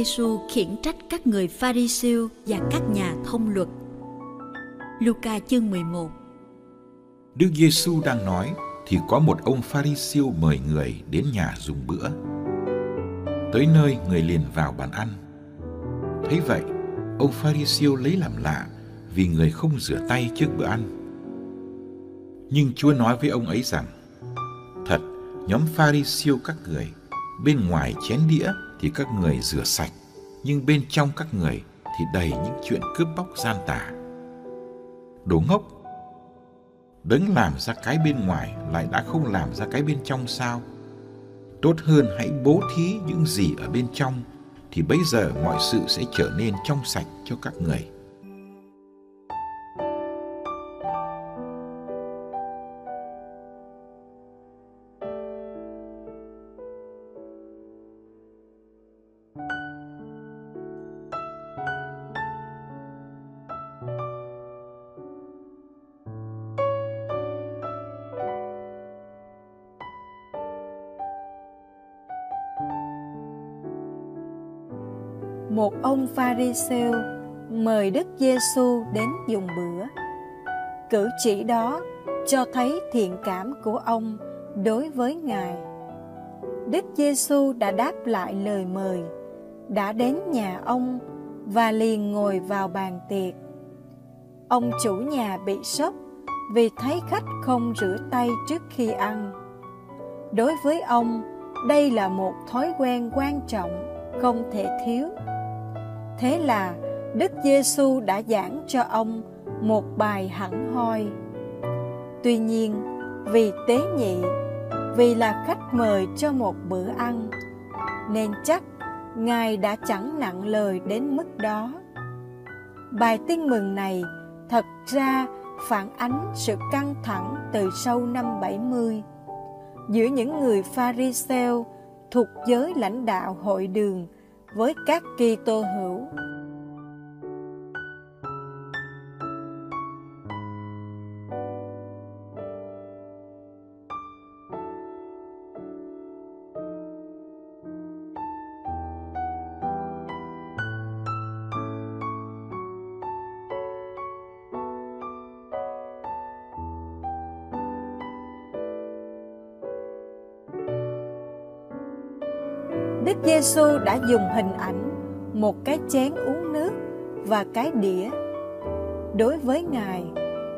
Giêsu khiển trách các người pha ri siêu và các nhà thông luật. Luca chương 11 Đức Giêsu đang nói thì có một ông pha ri siêu mời người đến nhà dùng bữa. Tới nơi người liền vào bàn ăn. Thấy vậy, ông pha ri siêu lấy làm lạ vì người không rửa tay trước bữa ăn. Nhưng Chúa nói với ông ấy rằng, thật, nhóm pha ri siêu các người, bên ngoài chén đĩa thì các người rửa sạch, nhưng bên trong các người thì đầy những chuyện cướp bóc gian tà. Đồ ngốc! Đấng làm ra cái bên ngoài lại đã không làm ra cái bên trong sao? Tốt hơn hãy bố thí những gì ở bên trong thì bây giờ mọi sự sẽ trở nên trong sạch cho các người. Một ông Pharisêu mời Đức Giêsu đến dùng bữa. Cử chỉ đó cho thấy thiện cảm của ông đối với Ngài. Đức Giêsu đã đáp lại lời mời, đã đến nhà ông và liền ngồi vào bàn tiệc. Ông chủ nhà bị sốc vì thấy khách không rửa tay trước khi ăn. Đối với ông, đây là một thói quen quan trọng không thể thiếu. Thế là Đức Giêsu đã giảng cho ông một bài hẳn hoi. Tuy nhiên, vì tế nhị, vì là khách mời cho một bữa ăn, nên chắc Ngài đã chẳng nặng lời đến mức đó. Bài tin mừng này thật ra phản ánh sự căng thẳng từ sau năm 70 giữa những người Pharisêu thuộc giới lãnh đạo hội đường với các Kitô hữu. Đức Giêsu đã dùng hình ảnh một cái chén uống nước và cái đĩa. Đối với Ngài,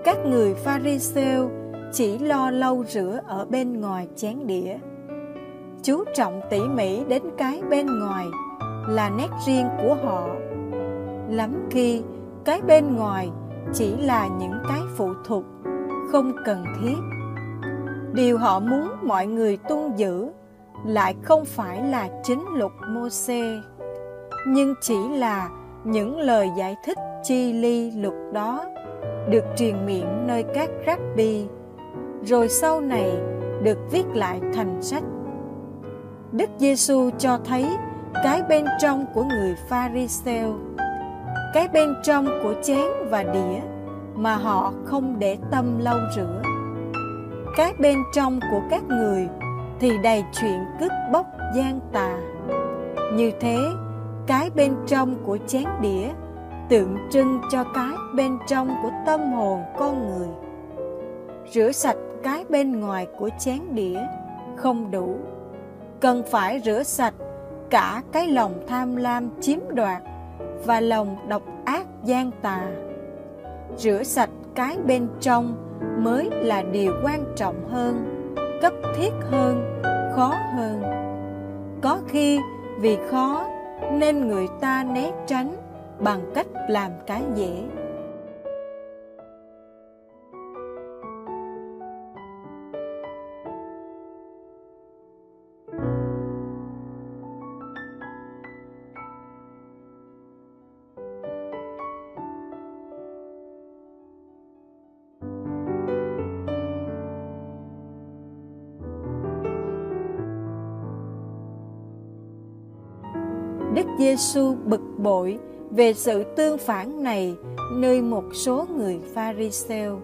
các người Pha ri sêu chỉ lo lau rửa ở bên ngoài chén đĩa. Chú trọng tỉ mỉ đến cái bên ngoài là nét riêng của họ. Lắm khi cái bên ngoài chỉ là những cái phụ thuộc, không cần thiết. Điều họ muốn mọi người tuân giữ lại không phải là chính luật Môse, nhưng chỉ là những lời giải thích chi ly luật đó được truyền miệng nơi các rabbi, rồi sau này được viết lại thành sách. Đức Giêsu cho thấy cái bên trong của người Pharisêu, cái bên trong của chén và đĩa mà họ không để tâm lau rửa. Cái bên trong của các người thì đầy chuyện cướp bóc gian tà. Như thế, cái bên trong của chén đĩa tượng trưng cho cái bên trong của tâm hồn con người. Rửa sạch cái bên ngoài của chén đĩa không đủ, cần phải rửa sạch cả cái lòng tham lam chiếm đoạt và lòng độc ác gian tà. Rửa sạch cái bên trong mới là điều quan trọng hơn cấp thiết hơn, khó hơn. Có khi vì khó nên người ta né tránh bằng cách làm cái dễ. Đức Giêsu bực bội về sự tương phản này nơi một số người Pharisêu.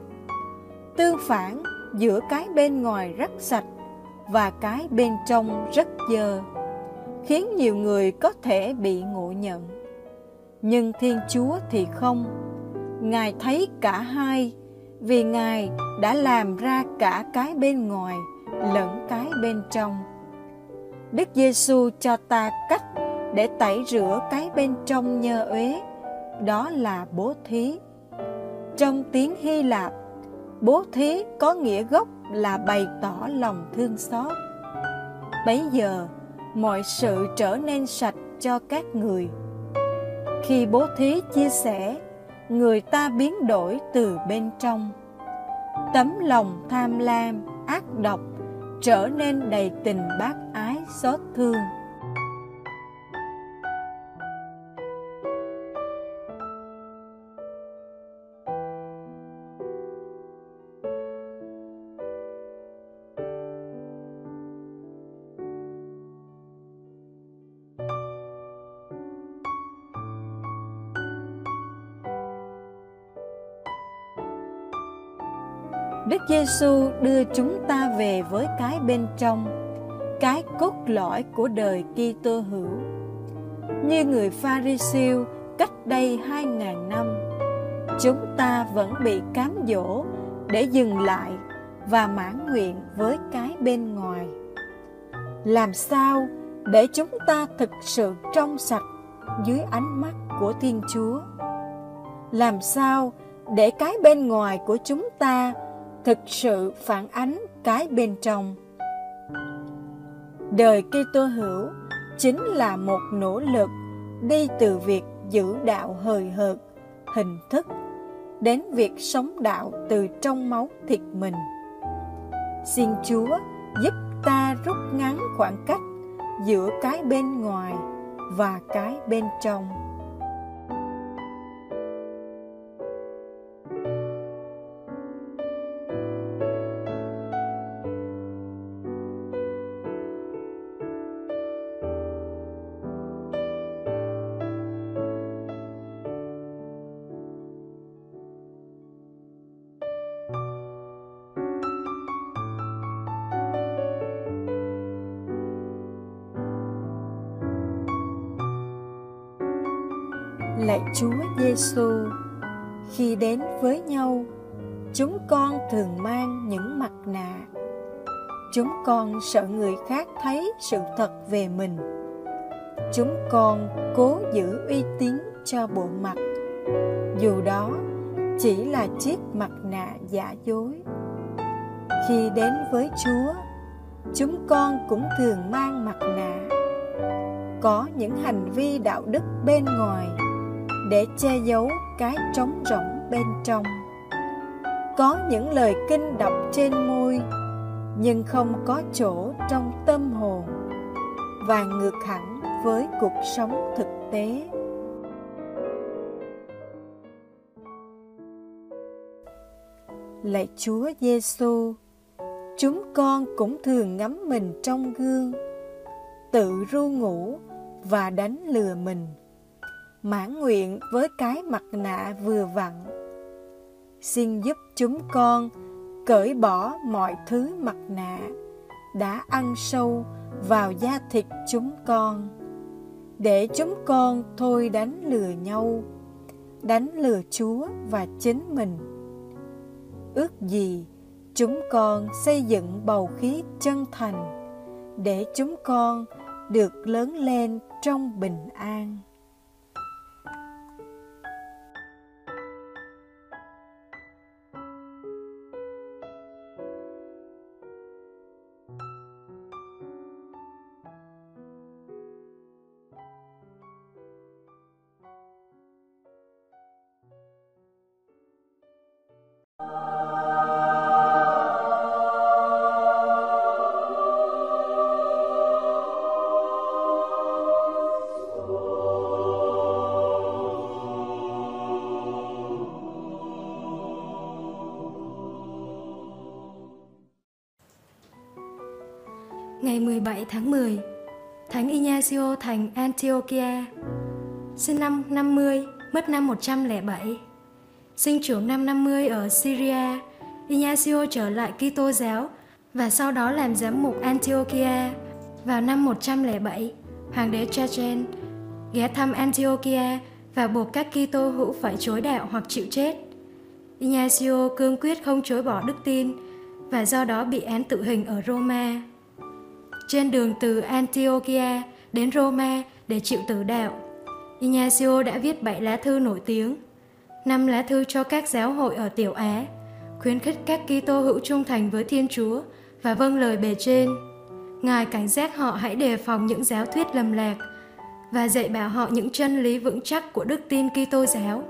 Tương phản giữa cái bên ngoài rất sạch và cái bên trong rất dơ. khiến nhiều người có thể bị ngộ nhận. Nhưng Thiên Chúa thì không. Ngài thấy cả hai, vì Ngài đã làm ra cả cái bên ngoài lẫn cái bên trong. Đức Giêsu cho ta cách để tẩy rửa cái bên trong nhơ uế, đó là bố thí. Trong tiếng Hy Lạp, bố thí có nghĩa gốc là bày tỏ lòng thương xót. Bấy giờ, mọi sự trở nên sạch cho các người. Khi bố thí chia sẻ, người ta biến đổi từ bên trong. Tấm lòng tham lam, ác độc trở nên đầy tình bác ái xót thương. Đức Giêsu đưa chúng ta về với cái bên trong, cái cốt lõi của đời Kitô hữu. Như người Pharisêu cách đây 2.000 năm, chúng ta vẫn bị cám dỗ để dừng lại và mãn nguyện với cái bên ngoài. Làm sao để chúng ta thực sự trong sạch dưới ánh mắt của Thiên Chúa? Làm sao để cái bên ngoài của chúng ta thực sự phản ánh cái bên trong. Đời Kitô hữu chính là một nỗ lực đi từ việc giữ đạo hời hợt, hình thức đến việc sống đạo từ trong máu thịt mình. Xin Chúa giúp ta rút ngắn khoảng cách giữa cái bên ngoài và cái bên trong. Lạy Chúa Giêsu, khi đến với nhau, chúng con thường mang những mặt nạ. Chúng con sợ người khác thấy sự thật về mình. Chúng con cố giữ uy tín cho bộ mặt, dù đó chỉ là chiếc mặt nạ giả dối. Khi đến với Chúa, chúng con cũng thường mang mặt nạ. Có những hành vi đạo đức bên ngoài để che giấu cái trống rỗng bên trong. Có những lời kinh đọc trên môi, nhưng không có chỗ trong tâm hồn, và ngược hẳn với cuộc sống thực tế. Lạy chúa giêsu chúng con cũng thường ngắm mình trong gương, tự ru ngủ và đánh lừa mình mãn nguyện với cái mặt nạ vừa vặn. Xin giúp chúng con cởi bỏ mọi thứ mặt nạ đã ăn sâu vào da thịt chúng con, để chúng con thôi đánh lừa nhau, đánh lừa chúa và chính mình ước gì chúng con xây dựng bầu khí chân thành để chúng con được lớn lên trong bình an Ngày 17 tháng 10, Thánh Ignacio thành Antiochia, sinh năm 50, mất năm 107. Sinh trưởng năm 50 ở Syria, Ignacio trở lại Kitô giáo và sau đó làm giám mục Antiochia vào năm 107 hoàng đế Trajan, ghé thăm Antiochia và buộc các Kitô hữu phải chối đạo hoặc chịu chết. Ignacio cương quyết không chối bỏ đức tin và do đó bị án tử hình ở Roma. Trên đường từ Antiochia đến Roma để chịu tử đạo, Ignacio đã viết bảy lá thư nổi tiếng, năm lá thư cho các giáo hội ở Tiểu Á, khuyến khích các Kitô hữu trung thành với Thiên Chúa và vâng lời bề trên. Ngài cảnh giác họ hãy đề phòng những giáo thuyết lầm lạc và dạy bảo họ những chân lý vững chắc của đức tin Kitô giáo.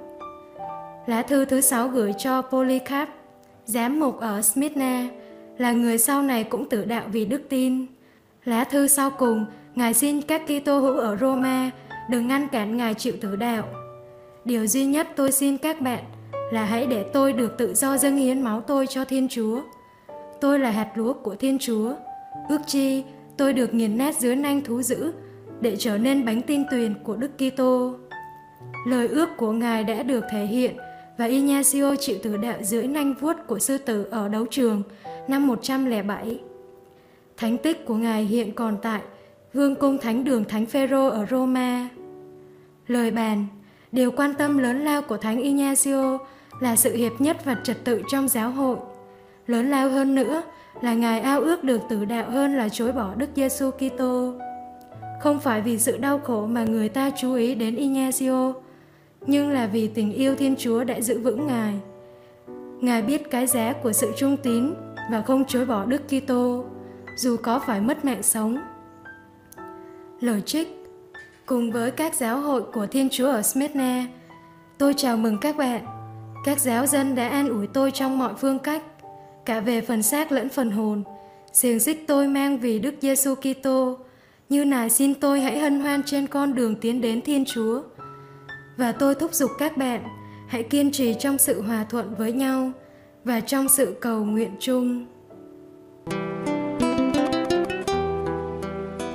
Lá thư thứ sáu gửi cho Polycarp, giám mục ở Smyrna, là người sau này cũng tử đạo vì đức tin. Lá thư sau cùng, Ngài xin các Kitô hữu ở Roma đừng ngăn cản Ngài chịu tử đạo. Điều duy nhất tôi xin các bạn là hãy để tôi được tự do dâng hiến máu tôi cho Thiên Chúa. Tôi là hạt lúa của Thiên Chúa. Ước chi tôi được nghiền nát dưới nanh thú dữ để trở nên bánh tin tuyền của Đức Kitô. Lời ước của Ngài đã được thể hiện và Ignacio chịu tử đạo dưới nanh vuốt của sư tử ở đấu trường năm 107. Thánh tích của Ngài hiện còn tại Vương cung Thánh đường Thánh Phêrô ở Roma. Lời bàn, điều quan tâm lớn lao của Thánh Ignacio là sự hiệp nhất và trật tự trong giáo hội. Lớn lao hơn nữa là Ngài ao ước được tử đạo hơn là chối bỏ Đức Giêsu Kitô. Không phải vì sự đau khổ mà người ta chú ý đến Ignacio, nhưng là vì tình yêu Thiên Chúa đã giữ vững Ngài. Ngài biết cái giá của sự trung tín và không chối bỏ Đức Kitô, dù có phải mất mạng sống. Lời trích Cùng với các giáo hội của Thiên Chúa ở Smyrna, tôi chào mừng các bạn. Các giáo dân đã an ủi tôi trong mọi phương cách, cả về phần xác lẫn phần hồn. Xiềng xích tôi mang vì Đức Giêsu Kitô, như nài xin tôi hãy hân hoan trên con đường tiến đến Thiên Chúa. Và tôi thúc giục các bạn, hãy kiên trì trong sự hòa thuận với nhau và trong sự cầu nguyện chung.